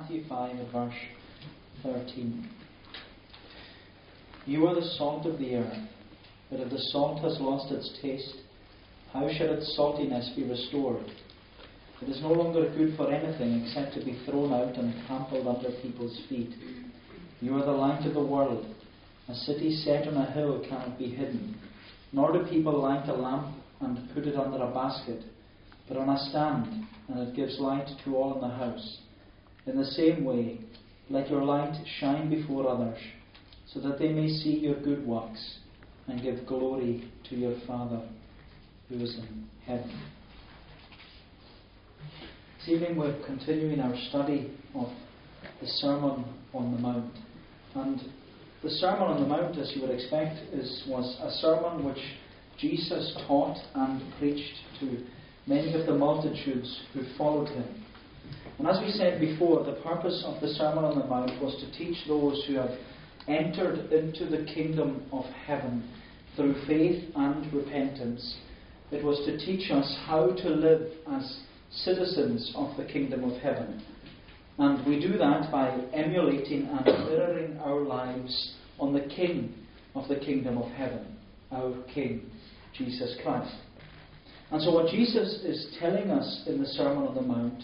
Matthew 5 and verse 13. You are the salt of the earth, but if the salt has lost its taste, how shall its saltiness be restored? It is no longer good for anything except to be thrown out and trampled under people's feet. You are the light of the world. A city set on a hill cannot be hidden, nor do people light a lamp and put it under a basket, but on a stand, and it gives light to all in the house. In the same way, let your light shine before others, so that they may see your good works and give glory to your Father who is in heaven. This evening we're continuing our study of the Sermon on the Mount. And the Sermon on the Mount, as you would expect, is, was a sermon which Jesus taught and preached to many of the multitudes who followed him. And as we said before, the purpose of the Sermon on the Mount was to teach those who have entered into the kingdom of heaven through faith and repentance. It was to teach us how to live as citizens of the kingdom of heaven. And we do that by emulating and mirroring our lives on the King of the kingdom of heaven, our King, Jesus Christ. And so, what Jesus is telling us in the Sermon on the Mount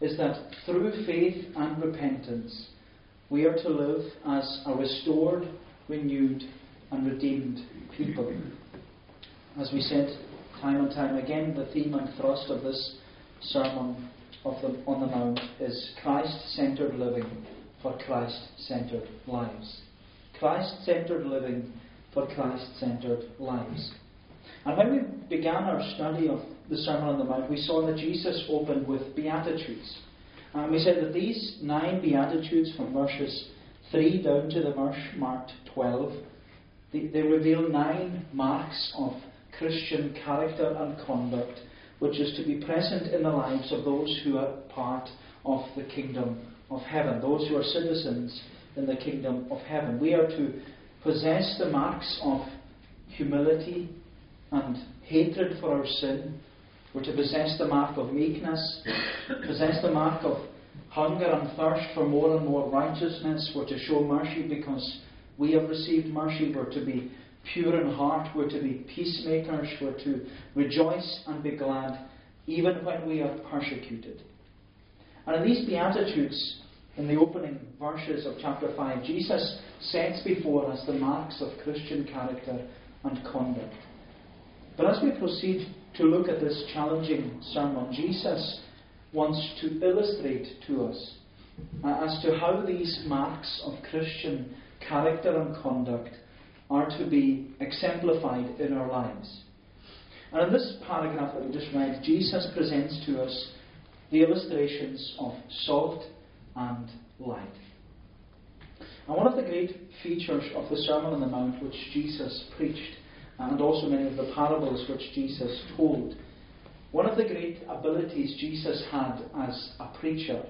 is that through faith and repentance, we are to live as a restored, renewed, and redeemed people. As we said time and time again, the theme and thrust of this Sermon of the, on the Mount is Christ centered living for Christ centered lives. Christ centered living for Christ centered lives. And when we began our study of the Sermon on the Mount, we saw that Jesus opened with Beatitudes. And we said that these nine Beatitudes from verses 3 down to the verse marked 12, they, they reveal nine marks of Christian character and conduct which is to be present in the lives of those who are part of the kingdom of heaven, those who are citizens in the kingdom of heaven. We are to possess the marks of humility and hatred for our sin. We're to possess the mark of meekness, possess the mark of hunger and thirst for more and more righteousness. We're to show mercy because we have received mercy. We're to be pure in heart. We're to be peacemakers. We're to rejoice and be glad even when we are persecuted. And in these Beatitudes, in the opening verses of chapter 5, Jesus sets before us the marks of Christian character and conduct. But as we proceed to look at this challenging sermon, Jesus wants to illustrate to us uh, as to how these marks of Christian character and conduct are to be exemplified in our lives. And in this paragraph that we just read, Jesus presents to us the illustrations of salt and light. And one of the great features of the Sermon on the Mount which Jesus preached, and also many of the parables which Jesus told, one of the great abilities Jesus had as a preacher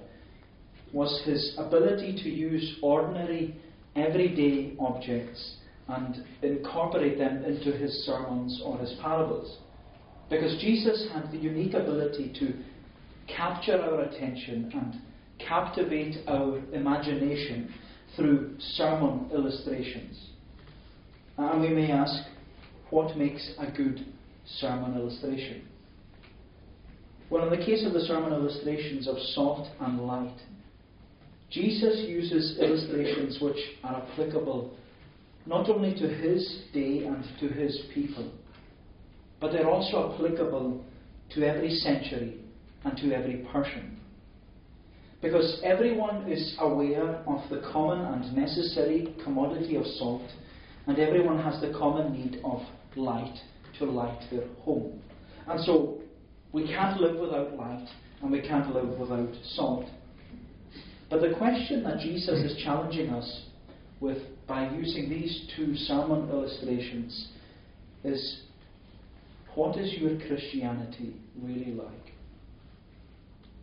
was his ability to use ordinary, everyday objects and incorporate them into his sermons or his parables. Because Jesus had the unique ability to capture our attention and captivate our imagination through sermon illustrations. And we may ask, what makes a good sermon illustration? Well, in the case of the sermon illustrations of salt and light, Jesus uses illustrations which are applicable not only to his day and to his people, but they're also applicable to every century and to every person. Because everyone is aware of the common and necessary commodity of salt, and everyone has the common need of light to light their home. And so we can't live without light, and we can't live without salt. But the question that Jesus is challenging us with by using these two sermon illustrations is what is your Christianity really like?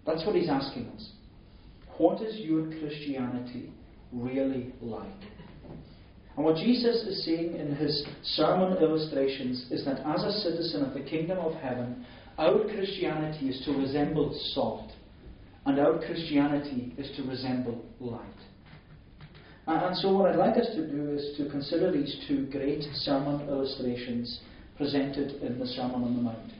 That's what he's asking us. What is your Christianity really like? And what Jesus is saying in his sermon illustrations is that as a citizen of the kingdom of heaven, our Christianity is to resemble salt. and our Christianity is to resemble light. And so, what I'd like us to do is to consider these two great sermon illustrations presented in the Sermon on the Mount.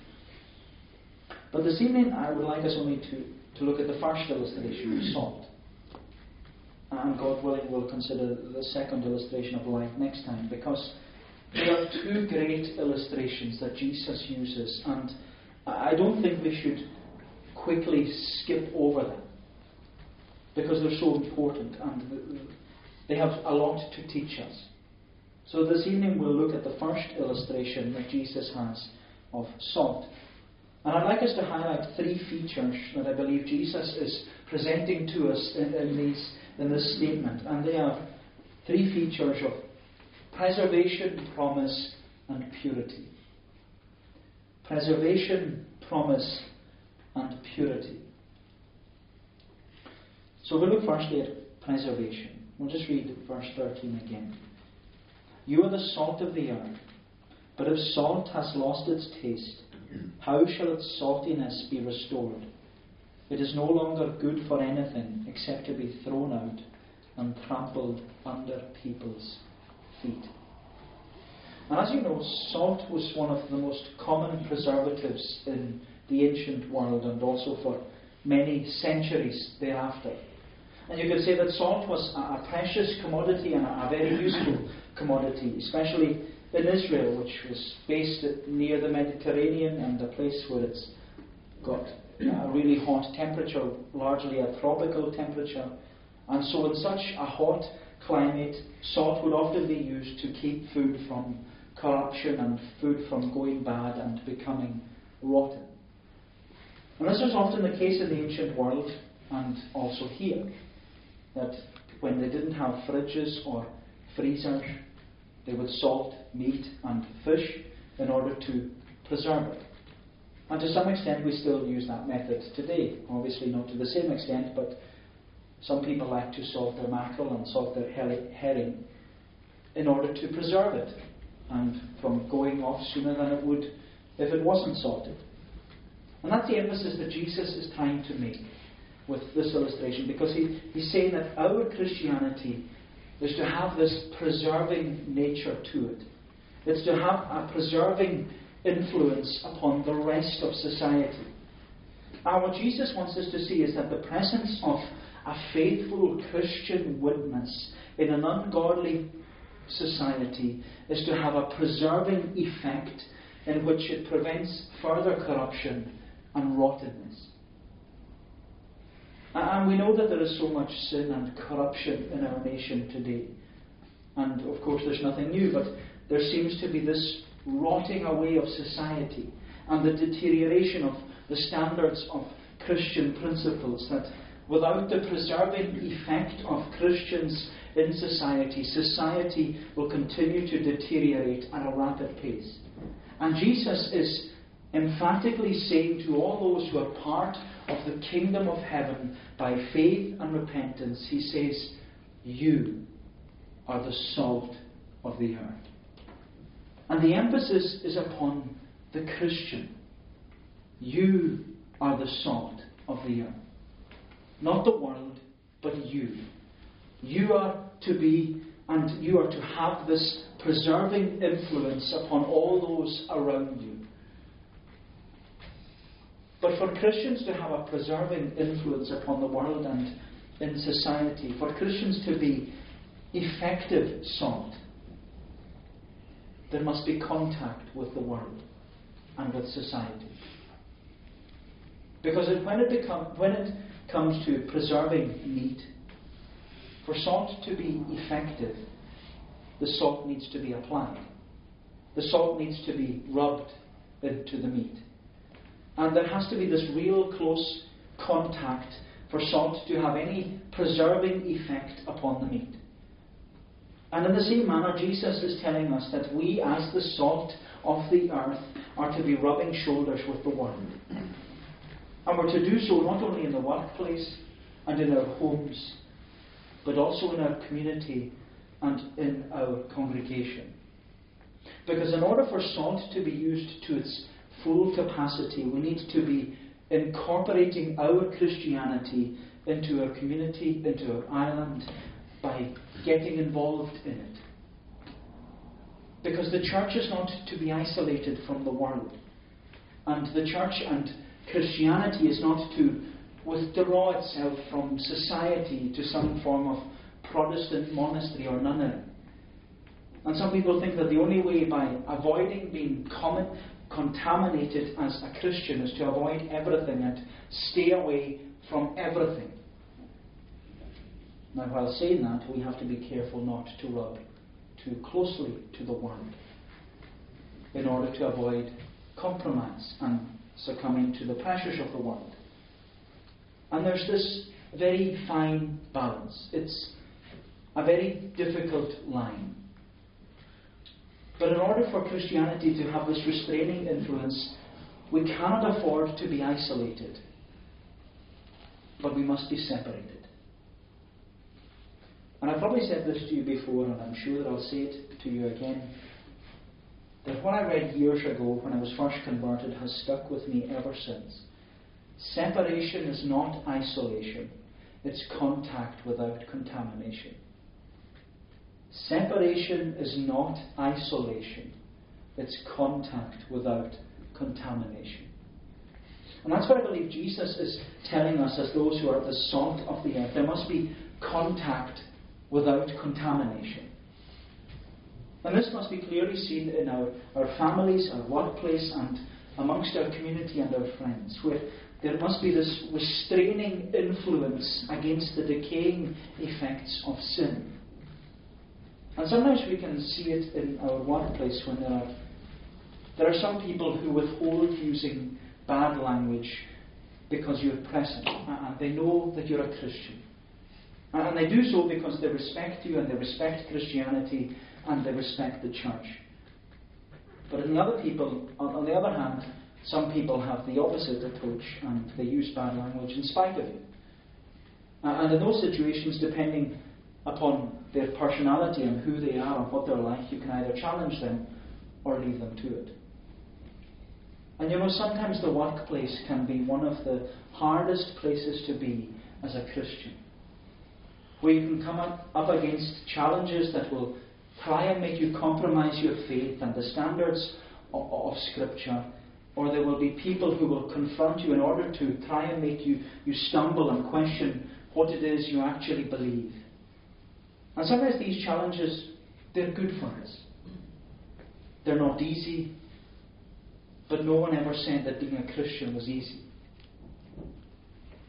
But this evening, I would like us only to, to look at the first illustration, salt. And God willing, we'll consider the second illustration of light next time, because there are two great illustrations that Jesus uses, and I don't think we should quickly skip over them because they're so important and they have a lot to teach us. So this evening we'll look at the first illustration that Jesus has of salt. And I'd like us to highlight three features that I believe Jesus is presenting to us in, in, these, in this statement. And they are three features of preservation, promise, and purity. Preservation, promise, and purity. So we'll look firstly at preservation. We'll just read verse 13 again. You are the salt of the earth, but if salt has lost its taste, how shall its saltiness be restored? It is no longer good for anything except to be thrown out and trampled under people's feet. And as you know, salt was one of the most common preservatives in the ancient world and also for many centuries thereafter. And you could say that salt was a, precious commodity and a, very useful commodity, especially in Israel, which was based near the Mediterranean and a place where it's got a really hot temperature, largely a tropical temperature. And so, in such a hot climate, salt would often be used to keep food from corruption and food from going bad and becoming rotten. And this was often the case in the ancient world and also here, that when they didn't have fridges or freezers, they would salt meat and fish in order to preserve it. And to some extent, we still use that method today. Obviously, not to the same extent, but some people like to salt their mackerel and salt their herring in order to preserve it and from going off sooner than it would if it wasn't salted. And that's the emphasis that Jesus is trying to make with this illustration because he, he's saying that our Christianity is to have this preserving nature to it. It's to have a preserving influence upon the rest of society. And what Jesus wants us to see is that the presence of a faithful Christian witness in an ungodly society is to have a preserving effect in which it prevents further corruption and rottenness. And we know that there is so much sin and corruption in our nation today. And of course, there's nothing new, but there seems to be this rotting away of society and the deterioration of the standards of Christian principles that without the preserving effect of Christians in society, society will continue to deteriorate at a rapid pace. And Jesus is emphatically saying to all those who are part of the kingdom of heaven by faith and repentance, He says, You are the salt of the earth. And the emphasis is upon the Christian. You are the salt of the earth. Not the world, but you. You are to be and you are to have this preserving influence upon all those around you. But for Christians to have a preserving influence upon the world and in society, for Christians to be effective salt, there must be contact with the world and with society. Because when it, become, when it comes to preserving meat, for salt to be effective, the salt needs to be applied. The salt needs to be rubbed into the meat. And there has to be this real close contact for salt to have any preserving effect upon the meat. And in the same manner, Jesus is telling us that we, as the salt of the earth, are to be rubbing shoulders with the world. And we're to do so not only in the workplace and in our homes, but also in our community and in our congregation. Because in order for salt to be used to its full capacity, we need to be incorporating our Christianity into our community, into our island, by getting involved in it. Because the church is not to be isolated from the world. And the church and Christianity is not to withdraw itself from society to some form of Protestant monastery or nunnery. And some people think that the only way by avoiding being common, contaminated as a Christian is to avoid everything and stay away from everything. Now, while saying that, we have to be careful not to rub too closely to the world in order to avoid compromise and succumbing to the pressures of the world. And there's this very fine balance. It's a very difficult line. But in order for Christianity to have this restraining influence, we cannot afford to be isolated, but we must be separated. And I've probably said this to you before, and I'm sure that I'll say it to you again. That what I read years ago when I was first converted has stuck with me ever since. Separation is not isolation, it's contact without contamination. Separation is not isolation, it's contact without contamination. And that's what I believe Jesus is telling us as those who are at the salt of the earth. There must be contact without contamination. And this must be clearly seen in our, our families, our workplace, and amongst our community and our friends, where there must be this restraining influence against the decaying effects of sin. And sometimes we can see it in our workplace when there are, there are some people who withhold using bad language because you're present and they know that you're a Christian. And they do so because they respect you and they respect Christianity and they respect the church. But in the other people, on the other hand, some people have the opposite approach and they use bad language in spite of you. And in those situations, depending upon their personality and who they are and what they're like, you can either challenge them or leave them to it. And you know, sometimes the workplace can be one of the hardest places to be as a Christian. Where you can come up, against challenges that will try and make you compromise your faith and the standards of, of Scripture, or there will be people who will confront you in order to try and make you, you stumble and question what it is you actually believe. And sometimes these challenges, they're good for us. They're not easy, but no one ever said that being a Christian was easy.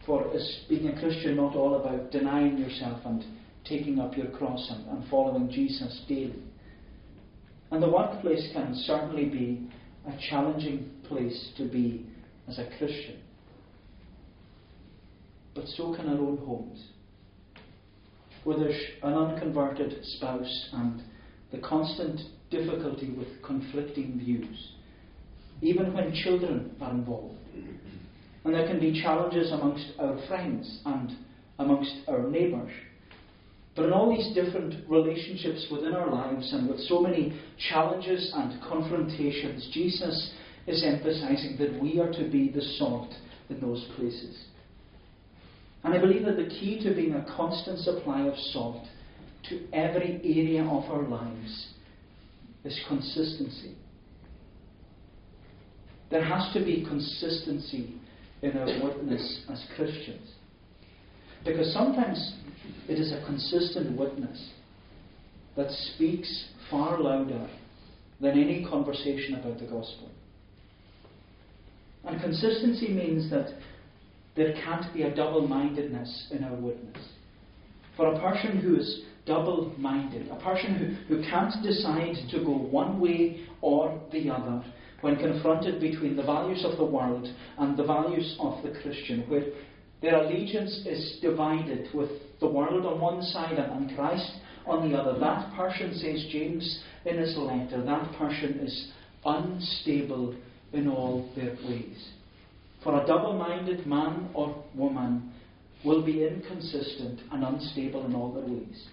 For is being a Christian not all about denying yourself and taking up your cross and, and following Jesus daily? And the workplace can certainly be a challenging place to be as a Christian. But so can our own homes where there's an unconverted spouse and the constant difficulty with conflicting views, even when children are involved. And there can be challenges amongst our friends and amongst our neighbours. But in all these different relationships within our lives and with so many challenges and confrontations, Jesus is emphasizing that we are to be the salt in those places. And I believe that the key to being a constant supply of salt to every area of our lives is consistency. There has to be consistency in our witness as Christians. Because sometimes it is a consistent witness that speaks far louder than any conversation about the gospel. And consistency means that there can't be a double mindedness in our witness. For a person who is double minded, a person who, who can't decide to go one way or the other when confronted between the values of the world and the values of the Christian, where their allegiance is divided with the world on one side and Christ on the other. That person, says James in his letter, that person is unstable in all their ways. For a double minded man or woman will be inconsistent and unstable in all their ways.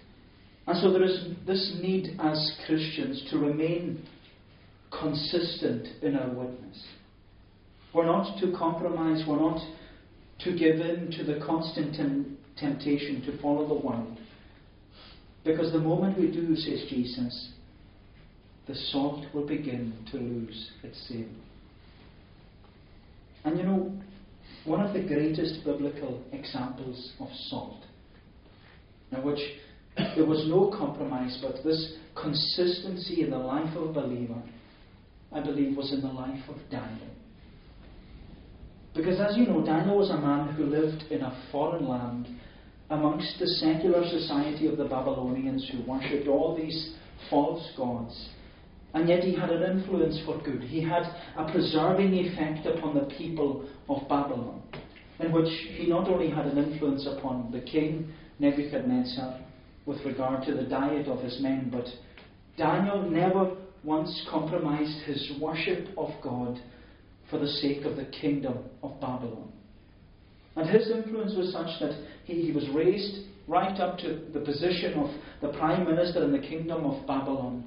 And so there is this need as Christians to remain consistent in our witness. We're not to compromise. We're not to give in to the constant tem- temptation to follow the world. Because the moment we do, says Jesus, the salt will begin to lose its savour. And you know, one of the greatest biblical examples of salt, in which there was no compromise, but this consistency in the life of a believer, I believe, was in the life of Daniel. Because as you know, Daniel was a man who lived in a foreign land amongst the secular society of the Babylonians who worshipped all these false gods. And yet he had an influence for good. He had a preserving effect upon the people of Babylon, in which he not only had an influence upon the king Nebuchadnezzar with regard to the diet of his men, but Daniel never once compromised his worship of God for the sake of the kingdom of Babylon. And his influence was such that he, he was raised right up to the position of the prime minister in the kingdom of Babylon,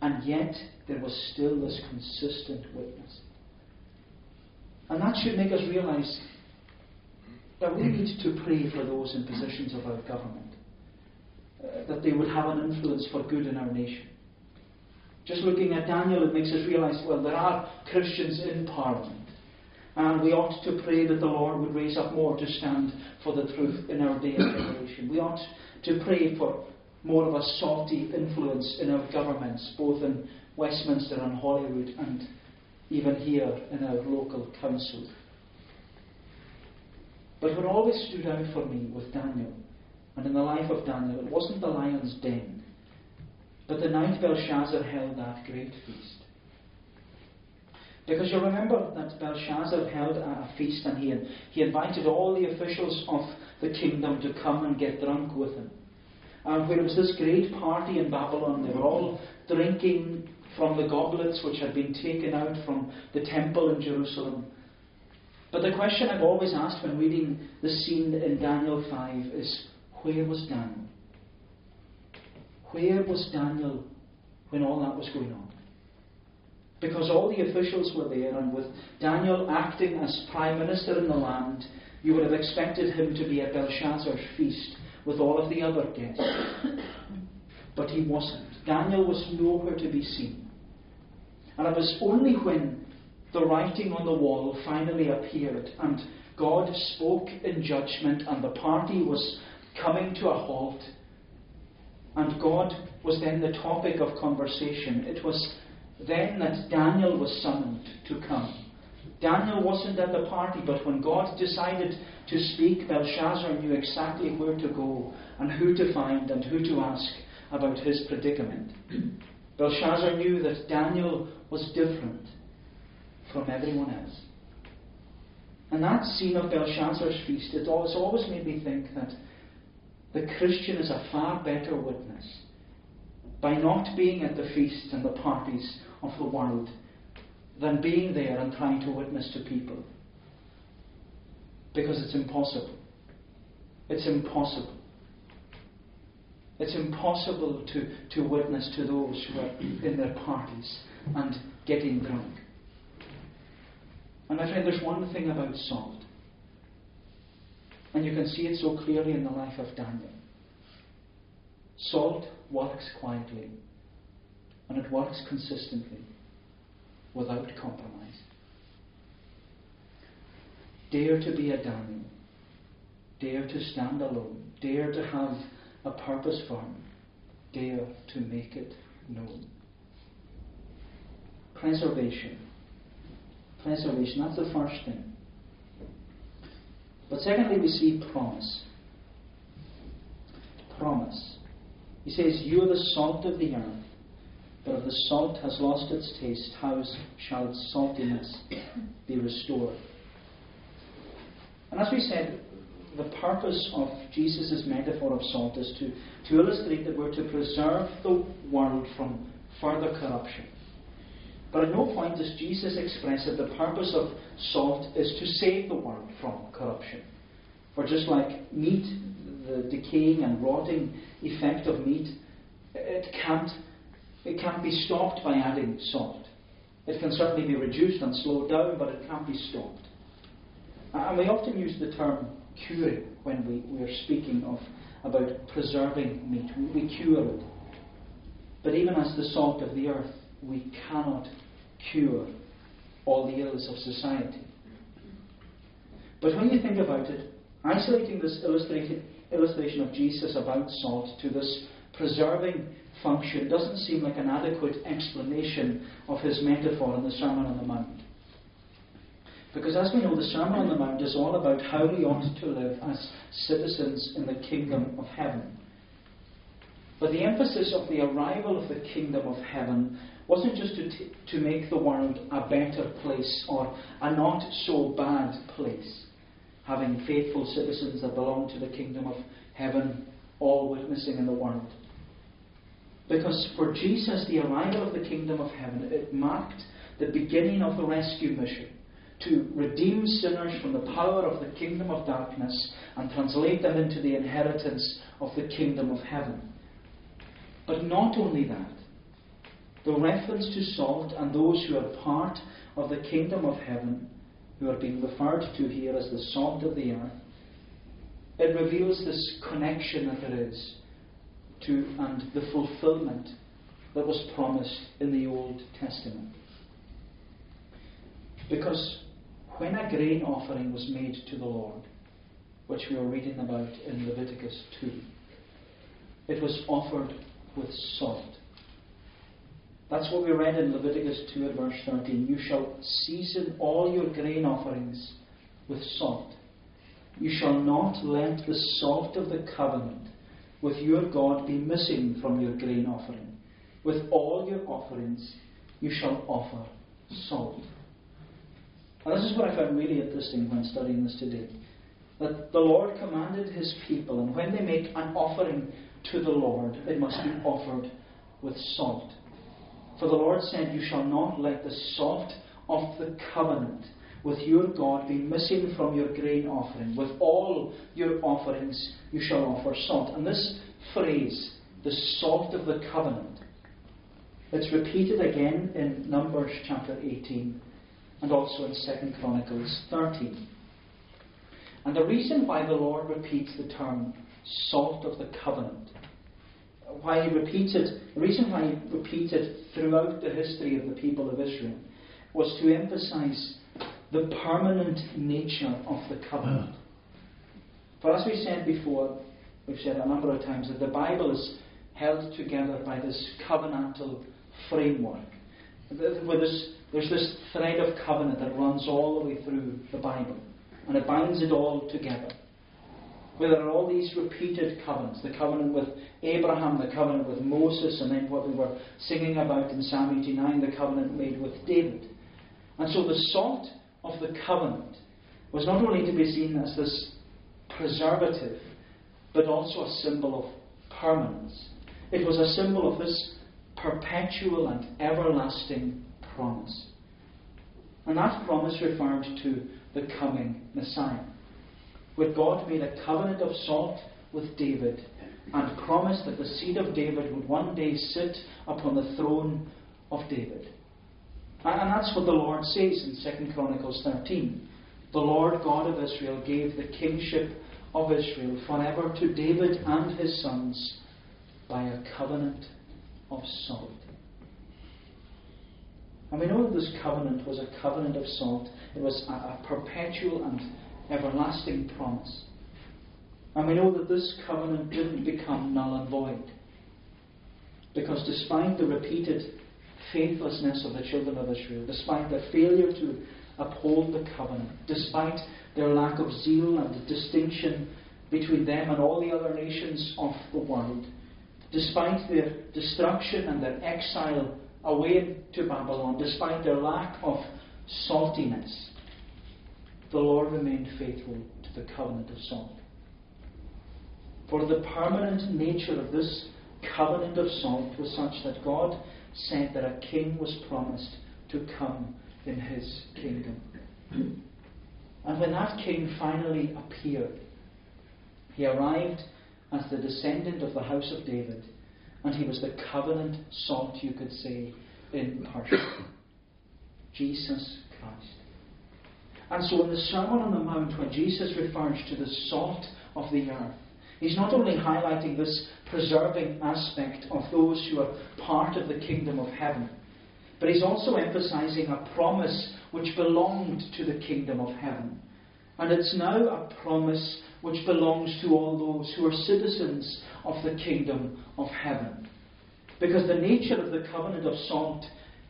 and yet there was still this consistent witness. And that should make us realize that we need to pray for those in positions of our government, uh, that they would have an influence for good in our nation. Just looking at Daniel, it makes us realize well, there are Christians in Parliament. And we ought to pray that the Lord would raise up more to stand for the truth in our day and generation. We ought to pray for more of a salty influence in our governments, both in Westminster and Holyrood, and even here in our local council. But what always stood out for me with Daniel, and in the life of Daniel, it wasn't the lion's den. But the night Belshazzar held that great feast. Because you remember that Belshazzar held a feast and he, he invited all the officials of the kingdom to come and get drunk with him. And where it was this great party in Babylon, they were all drinking from the goblets which had been taken out from the temple in Jerusalem. But the question I've always asked when reading the scene in Daniel 5 is where was Daniel? Where was Daniel when all that was going on? Because all the officials were there, and with Daniel acting as prime minister in the land, you would have expected him to be at Belshazzar's feast with all of the other guests. But he wasn't. Daniel was nowhere to be seen. And it was only when the writing on the wall finally appeared and God spoke in judgment and the party was coming to a halt and God was then the topic of conversation. It was then that Daniel was summoned to come. Daniel wasn't at the party, but when God decided to speak, Belshazzar knew exactly where to go and who to find and who to ask about his predicament. Belshazzar knew that Daniel was different from everyone else. And that scene of Belshazzar's feast, it always, always made me think that the Christian is a far better witness by not being at the feasts and the parties of the world than being there and trying to witness to people. Because it's impossible. It's impossible. It's impossible to, to witness to those who are in their parties and getting drunk. And I friend, there's one thing about salt. And you can see it so clearly in the life of Daniel. Salt works quietly, and it works consistently, without compromise. Dare to be a Daniel. Dare to stand alone. Dare to have a purpose firm. Dare to make it known. Preservation. Preservation, that's the first thing. But secondly, we see promise. Promise. He says, You are the salt of the earth, but if the salt has lost its taste, how shall its saltiness be restored? And as we said, the purpose of Jesus' metaphor of salt is to, to illustrate that we're to preserve the world from further corruption. But at no point does Jesus express that the purpose of salt is to save the world from corruption. For just like meat, the decaying and rotting effect of meat, it can't, it can't be stopped by adding salt. It can certainly be reduced and slowed down, but it can't be stopped. And we often use the term curing when we, we are speaking of about preserving meat. We, we cure it. But even as the salt of the earth, we cannot cure all the ills of society. But when you think about it, isolating this illustration of Jesus about salt to this preserving function doesn't seem like an adequate explanation of his metaphor in the Sermon on the Mount. Because as we know, the Sermon on the Mount is all about how we ought to live as citizens in the kingdom of heaven. But the emphasis of the arrival of the kingdom of heaven wasn't just to, t- to make the world a better place or a not so bad place, having faithful citizens that belong to the kingdom of heaven all witnessing in the world. Because for Jesus, the arrival of the kingdom of heaven, it marked the beginning of the rescue mission to redeem sinners from the power of the kingdom of darkness and translate them into the inheritance of the kingdom of heaven. But not only that, the reference to salt and those who are part of the kingdom of heaven, who are being referred to here as the salt of the earth, it reveals this connection that there is to and the fulfillment that was promised in the Old Testament. Because when a grain offering was made to the Lord, which we were reading about in Leviticus 2, it was offered with salt. That's what we read in Leviticus 2 at verse 13. You shall season all your grain offerings with salt. You shall not let the salt of the covenant with your God be missing from your grain offering. With all your offerings, you shall offer salt. And this is what I found really interesting when studying this today. That the Lord commanded his people, and when they make an offering to the Lord, it must be offered with salt. For the Lord said, You shall not let the salt of the covenant with your God be missing from your grain offering. With all your offerings, you shall offer salt. And this phrase, the salt of the covenant, it's repeated again in Numbers chapter 18 and also in 2 Chronicles 13. And the reason why the Lord repeats the term salt of the covenant, why he repeats it, the reason why he repeated throughout the history of the people of Israel was to emphasize the permanent nature of the covenant. Hmm. For as we said before, we've said a number of times that the Bible is held together by this covenantal framework. With this there's this thread of covenant that runs all the way through the Bible, and it binds it all together. Where there are all these repeated covenants the covenant with Abraham, the covenant with Moses, and then what we were singing about in Psalm 89, the covenant made with David. And so the salt of the covenant was not only to be seen as this preservative, but also a symbol of permanence. It was a symbol of this perpetual and everlasting promise. And that promise referred to the coming Messiah. Where God made a covenant of salt with David and promised that the seed of David would one day sit upon the throne of David. And that's what the Lord says in 2 Chronicles 13. The Lord God of Israel gave the kingship of Israel forever to David and his sons by a covenant of salt. And we know that this covenant was a covenant of salt. It was a, a perpetual and everlasting promise. And we know that this covenant didn't become null and void. Because despite the repeated faithlessness of the children of Israel, despite their failure to uphold the covenant, despite their lack of zeal and distinction between them and all the other nations of the world, despite their destruction and their exile away to Babylon, despite their lack of saltiness, the Lord remained faithful to the covenant of salt. For the permanent nature of this covenant of salt was such that God said that a king was promised to come in his kingdom. And when that king finally appeared, he arrived as the descendant of the house of David and he was the covenant salt, you could say, in person. Jesus Christ. And so in the Sermon on the Mount, when Jesus refers to the salt of the earth, he's not only highlighting this preserving aspect of those who are part of the kingdom of heaven, but he's also emphasizing a promise which belonged to the kingdom of heaven. And it's now a promise which belongs to all those who are citizens of the kingdom of heaven. Because the nature of the covenant of salt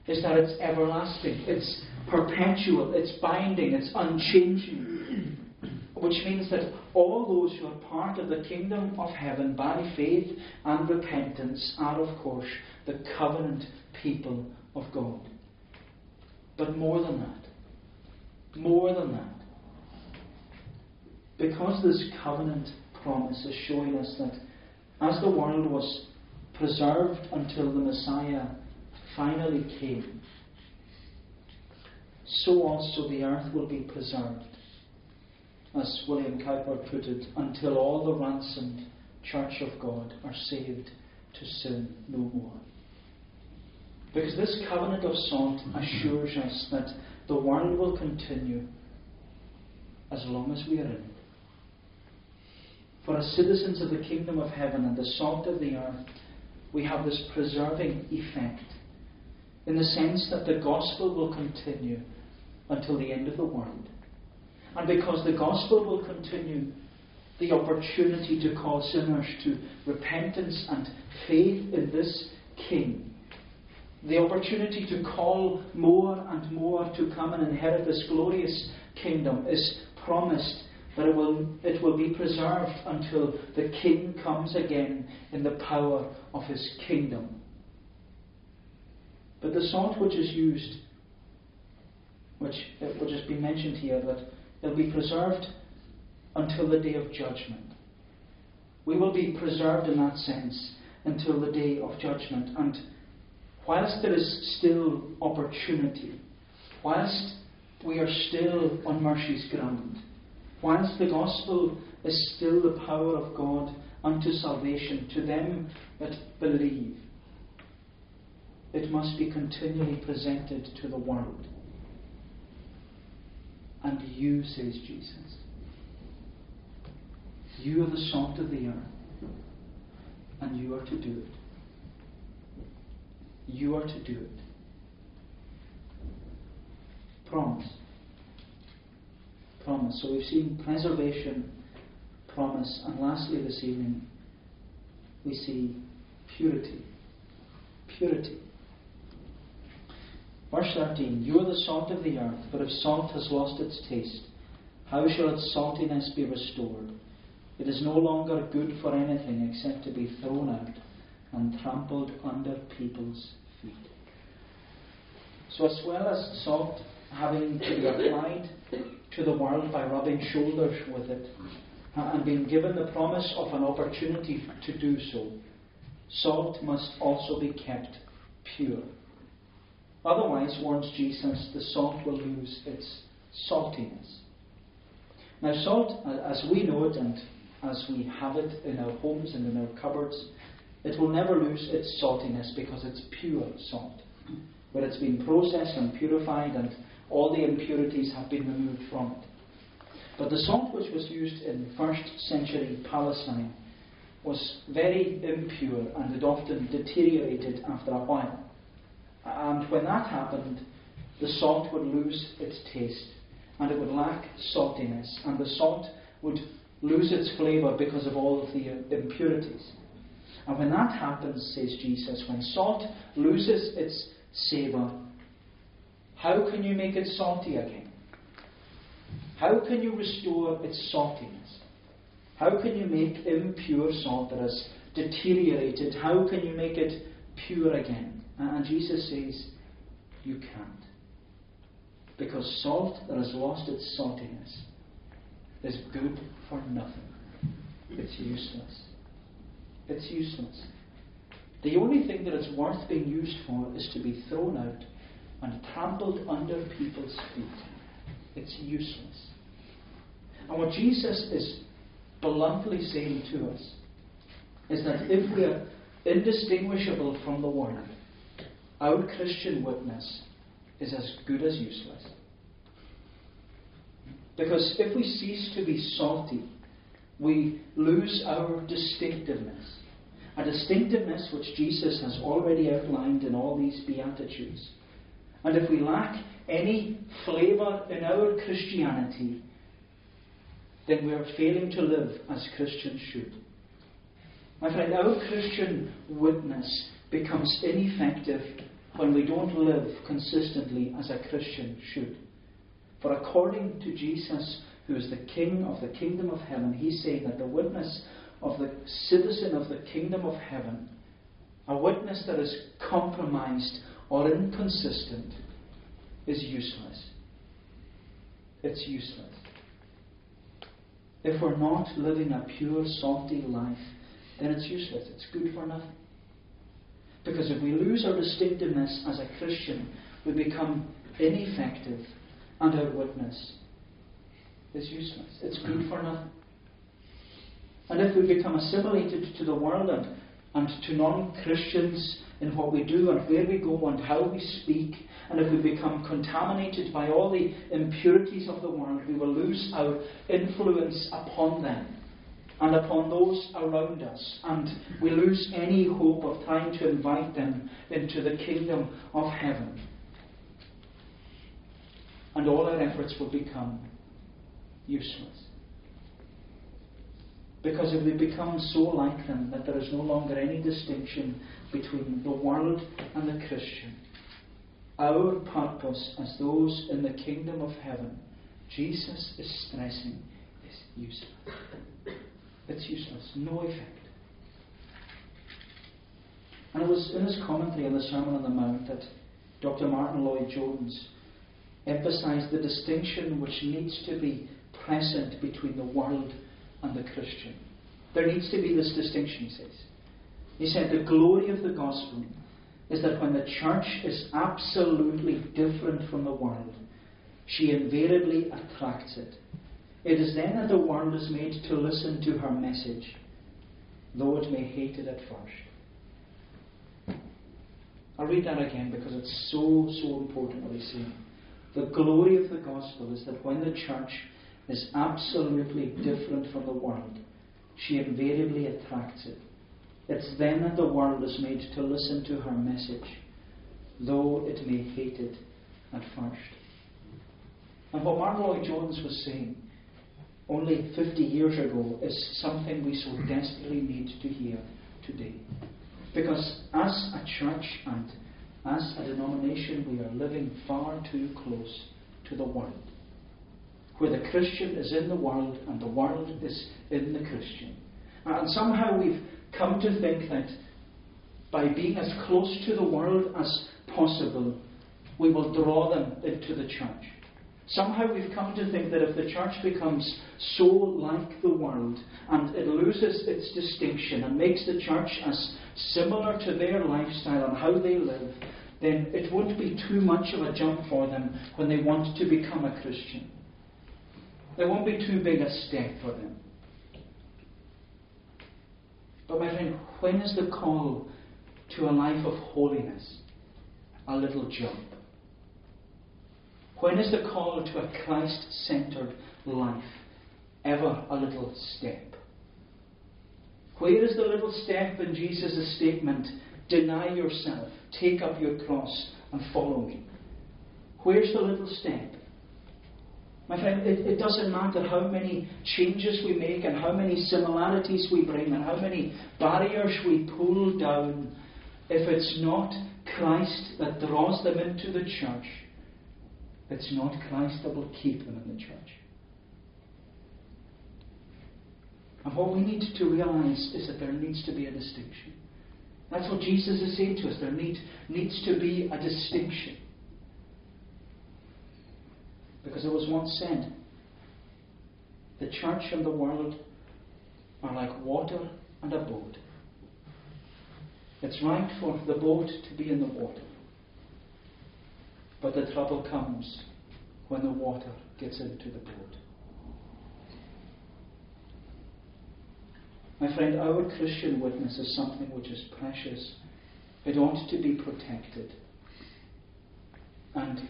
is that it's everlasting, it's perpetual, it's binding, it's unchanging. Which means that all those who are part of the kingdom of heaven by faith and repentance are, of course, the covenant people of God. But more than that, more than that, because this covenant promise is showing us that as the world was preserved until the Messiah finally came, so also the earth will be preserved, as William Cowper put it, until all the ransomed church of God are saved to sin no more. Because this covenant of salt mm-hmm. assures us that the world will continue as long as we are in it. For as citizens of the kingdom of heaven and the salt of the earth, we have this preserving effect in the sense that the gospel will continue until the end of the world. And because the gospel will continue, the opportunity to call sinners to repentance and faith in this King, the opportunity to call more and more to come and inherit this glorious kingdom is promised but it will, it will be preserved until the King comes again in the power of his kingdom. But the salt which is used which will just be mentioned here, that it'll be preserved until the day of judgment. We will be preserved in that sense until the day of judgment. And whilst there is still opportunity, whilst we are still on mercy's ground, whilst the gospel is still the power of God unto salvation to them that believe, it must be continually presented to the world. And you, says Jesus, you are the salt of the earth, and you are to do it. You are to do it. Promise. Promise. So we've seen preservation, promise, and lastly this evening, we see purity. Purity. Verse 13 You are the salt of the earth, but if salt has lost its taste, how shall its saltiness be restored? It is no longer good for anything except to be thrown out and trampled under people's feet. So, as well as salt having to be applied to the world by rubbing shoulders with it, and being given the promise of an opportunity to do so, salt must also be kept pure. Otherwise, warns Jesus, the salt will lose its saltiness. Now, salt, as we know it and as we have it in our homes and in our cupboards, it will never lose its saltiness because it's pure salt, where it's been processed and purified and all the impurities have been removed from it. But the salt which was used in first century Palestine was very impure and it often deteriorated after a while. And when that happened, the salt would lose its taste and it would lack saltiness, and the salt would lose its flavour because of all of uh, the impurities. And when that happens, says Jesus, when salt loses its savour, how can you make it salty again? How can you restore its saltiness? How can you make impure salt that has deteriorated? How can you make it pure again? And Jesus says, You can't. Because salt that has lost its saltiness is good for nothing. It's useless. It's useless. The only thing that it's worth being used for is to be thrown out and trampled under people's feet. It's useless. And what Jesus is bluntly saying to us is that if we are indistinguishable from the world, our Christian witness is as good as useless. Because if we cease to be salty, we lose our distinctiveness. A distinctiveness which Jesus has already outlined in all these Beatitudes. And if we lack any flavour in our Christianity, then we are failing to live as Christians should. My friend, our Christian witness becomes ineffective when we don't live consistently as a Christian should. For according to Jesus, who is the King of the kingdom of heaven, he's saying that the witness of the citizen of the kingdom of heaven, a witness that is compromised or inconsistent, is useless. It's useless. If we're not living a pure, salty life, then it's useless. It's good for nothing. Because if we lose our distinctiveness as a Christian, we become ineffective and our witness is useless. It's good for nothing. And if we become assimilated to the world and, and to non Christians in what we do and where we go and how we speak, and if we become contaminated by all the impurities of the world, we will lose our influence upon them and upon those around us, and we lose any hope of trying to invite them into the kingdom of heaven. And all our efforts will become useless. Because if we become so like them that there is no longer any distinction between the world and the Christian, our purpose as those in the kingdom of heaven, Jesus is stressing, is useless. It's useless, no effect. And it was in his commentary on the Sermon on the Mount that Dr. Martyn Lloyd Jones emphasized the distinction which needs to be present between the world and the Christian. There needs to be this distinction, he says. He said the glory of the gospel is that when the church is absolutely different from the world, she invariably attracts it. It is then that the world is made to listen to her message, though it may hate it at first. I'll read that again because it's so, so important what he's saying. The glory of the gospel is that when the church is absolutely different from the world, she invariably attracts it. It's then that the world is made to listen to her message, though it may hate it at first. And what Martyn Lloyd Jones was saying only 50 years ago is something we so desperately need to hear today. Because as a church and as a denomination, we are living far too close to the world where the Christian is in the world and the world is in the Christian. And somehow we've come to think that by being as close to the world as possible, we will draw them into the church. Somehow we've come to think that if the church becomes so like the world and it loses its distinction and makes the church as similar to their lifestyle and how they live, then it won't be too much of a jump for them when they want to become a Christian. There won't be too big a step for them. But my friend, when is the call to a life of holiness a little jump? When is the call to a Christ centered life ever a little step? Where is the little step in Jesus' statement, deny yourself, take up your cross, and follow me? Where's the little step? My friend, it, it, doesn't matter how many changes we make and how many similarities we bring and how many barriers we pull down. If it's not Christ that draws them into the church, it's not Christ that will keep them in the church. And what we need to realize is that there needs to be a distinction. That's what Jesus is saying to us. There need, needs to be a distinction. Because it was once said, the church and the world are like water and a boat. It's right for the boat to be in the water. But the trouble comes when the water gets into the boat. My friend, our Christian witness is something which is precious. It ought to be protected. And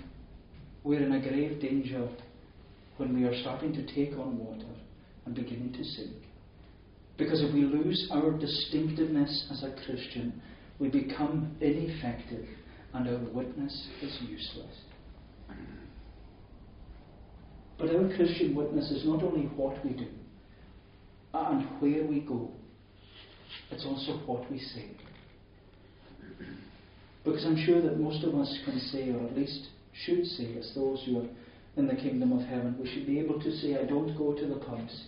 we're in a grave danger when we are starting to take on water and beginning to sink. Because if we lose our distinctiveness as a Christian, we become ineffective and our witness is useless. But our Christian witness is not only what we do and where we go, it's also what we say. Because I'm sure that most of us can say, or at least should say, as those who are in the kingdom of heaven, we should be able to say, I don't go to the pubs.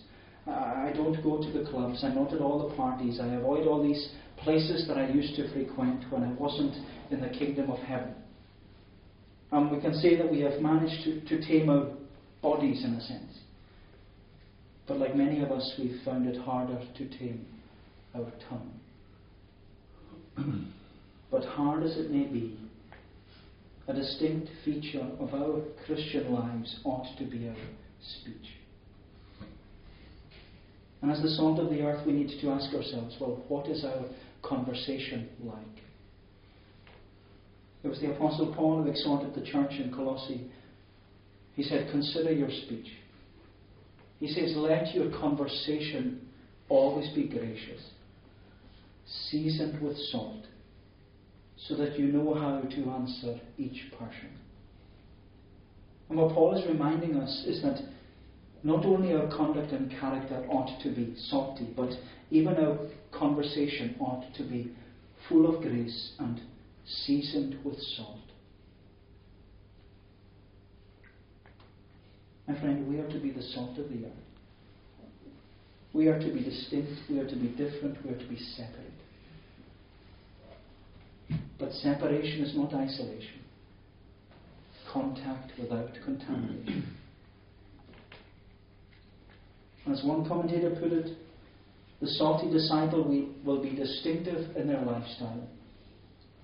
I don't go to the clubs. I'm not at all the parties. I avoid all these places that I used to frequent when I wasn't in the kingdom of heaven. And we can say that we have managed to, to tame our bodies in a sense. But like many of us, we've found it harder to tame our tongue. but hard as it may be, a distinct feature of our Christian lives ought to be our speech. And as the salt of the earth, we need to ask ourselves well, what is our conversation like? It was the Apostle Paul who exhorted the church in Colossae. He said, Consider your speech. He says, Let your conversation always be gracious, seasoned with salt, so that you know how to answer each person. And what Paul is reminding us is that not only our conduct and character ought to be salty, but even our conversation ought to be full of grace and seasoned with salt. My friend, we are to be the salt of the earth. We are to be distinct, we are to be different, we are to be separate. But separation is not isolation, contact without contamination. As one commentator put it, the salty disciple will be distinctive in their lifestyle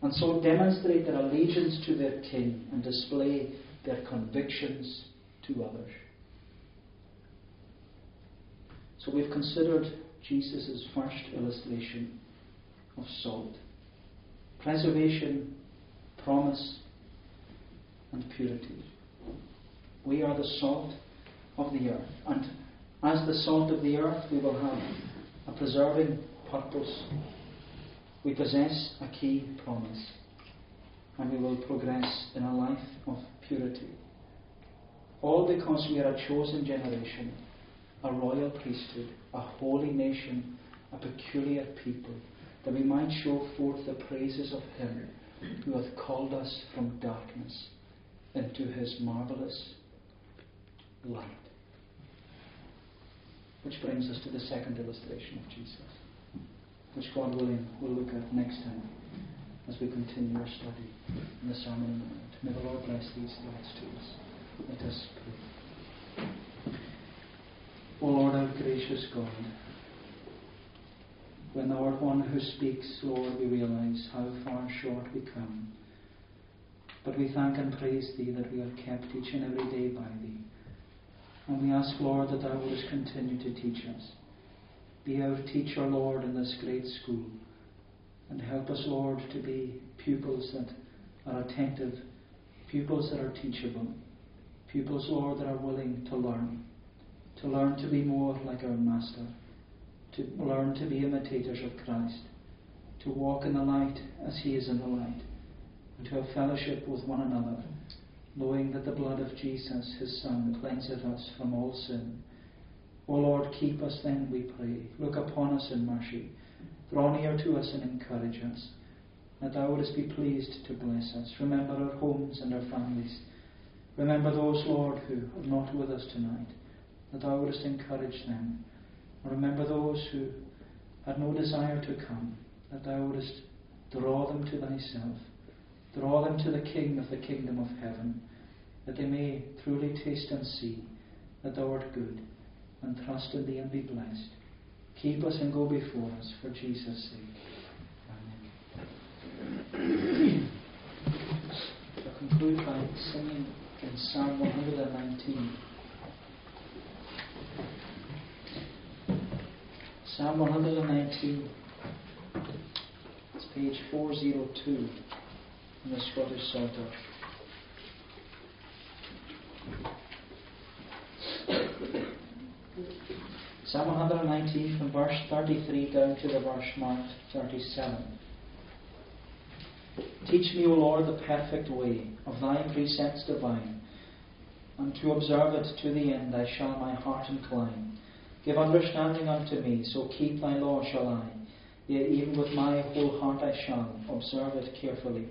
and so demonstrate their allegiance to their king and display their convictions to others. So we've considered Jesus' first illustration of salt preservation, promise, and purity. We are the salt of the earth, and as the salt of the earth, we will have a preserving purpose. We possess a key promise, and we will progress in a life of purity. All because we are a chosen generation, a royal priesthood, a holy nation, a peculiar people, that we might show forth the praises of Him who hath called us from darkness into His marvellous light. Which brings us to the second illustration of Jesus, which God willing we'll look at next time as we continue our study in the Sermon on the Mount. May the Lord bless these thoughts to us. Let us pray. O Lord, our gracious God, when thou art one who speaks, Lord, we realize how far short we come. But we thank and praise Thee that we are kept each and every day by Thee. And we ask, Lord, that Thou wouldest continue to teach us. Be our teacher, Lord, in this great school. And help us, Lord, to be pupils that are attentive, pupils that are teachable, pupils, Lord, that are willing to learn, to learn to be more like our Master, to learn to be imitators of Christ, to walk in the light as He is in the light, and to have fellowship with one another knowing that the blood of Jesus, his Son, cleanseth us from all sin. O Lord, keep us then, we pray. Look upon us in mercy. Draw near to us and encourage us. That thou wouldest be pleased to bless us. Remember our homes and our families. Remember those, Lord, who are not with us tonight. That thou wouldest encourage them. Remember those who had no desire to come. That thou wouldest draw them to thyself. Draw them to the King of the kingdom of heaven, that they may truly taste and see that thou art good, and trust in thee and be blessed. Keep us and go before us for Jesus' sake. Amen. I'll conclude by singing in Psalm 119. Psalm 119, it's page 402 in the Scottish Psalter. Psalm 119 from verse 33 down to the verse marked 37. Teach me, O Lord, the perfect way of thy precepts divine, and to observe it to the end I shall my heart incline. Give understanding unto me, so keep thy law shall I. Yea, even with my whole heart I shall observe it carefully.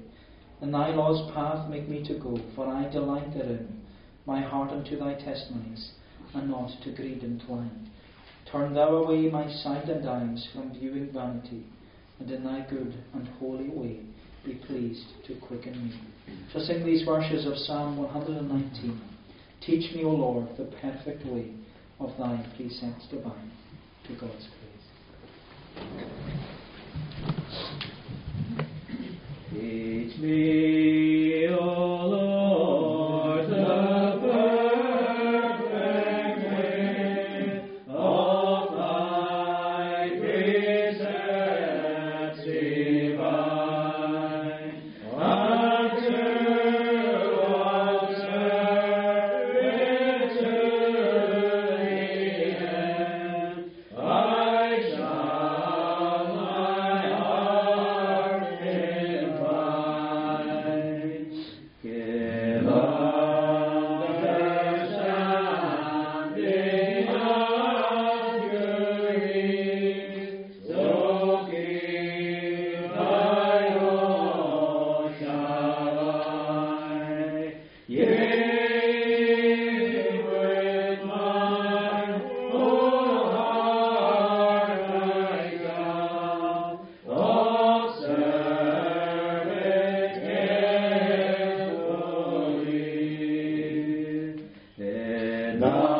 In thy law's path make me to go, for I delight therein, my heart unto thy testimonies, and not to greed entwined. Turn thou away my sight and eyes from viewing vanity, and in thy good and holy way be pleased to quicken me. So sing these verses of Psalm 119. Teach me, O Lord, the perfect way of thy precepts divine. To God's praise. Teach me, O Thy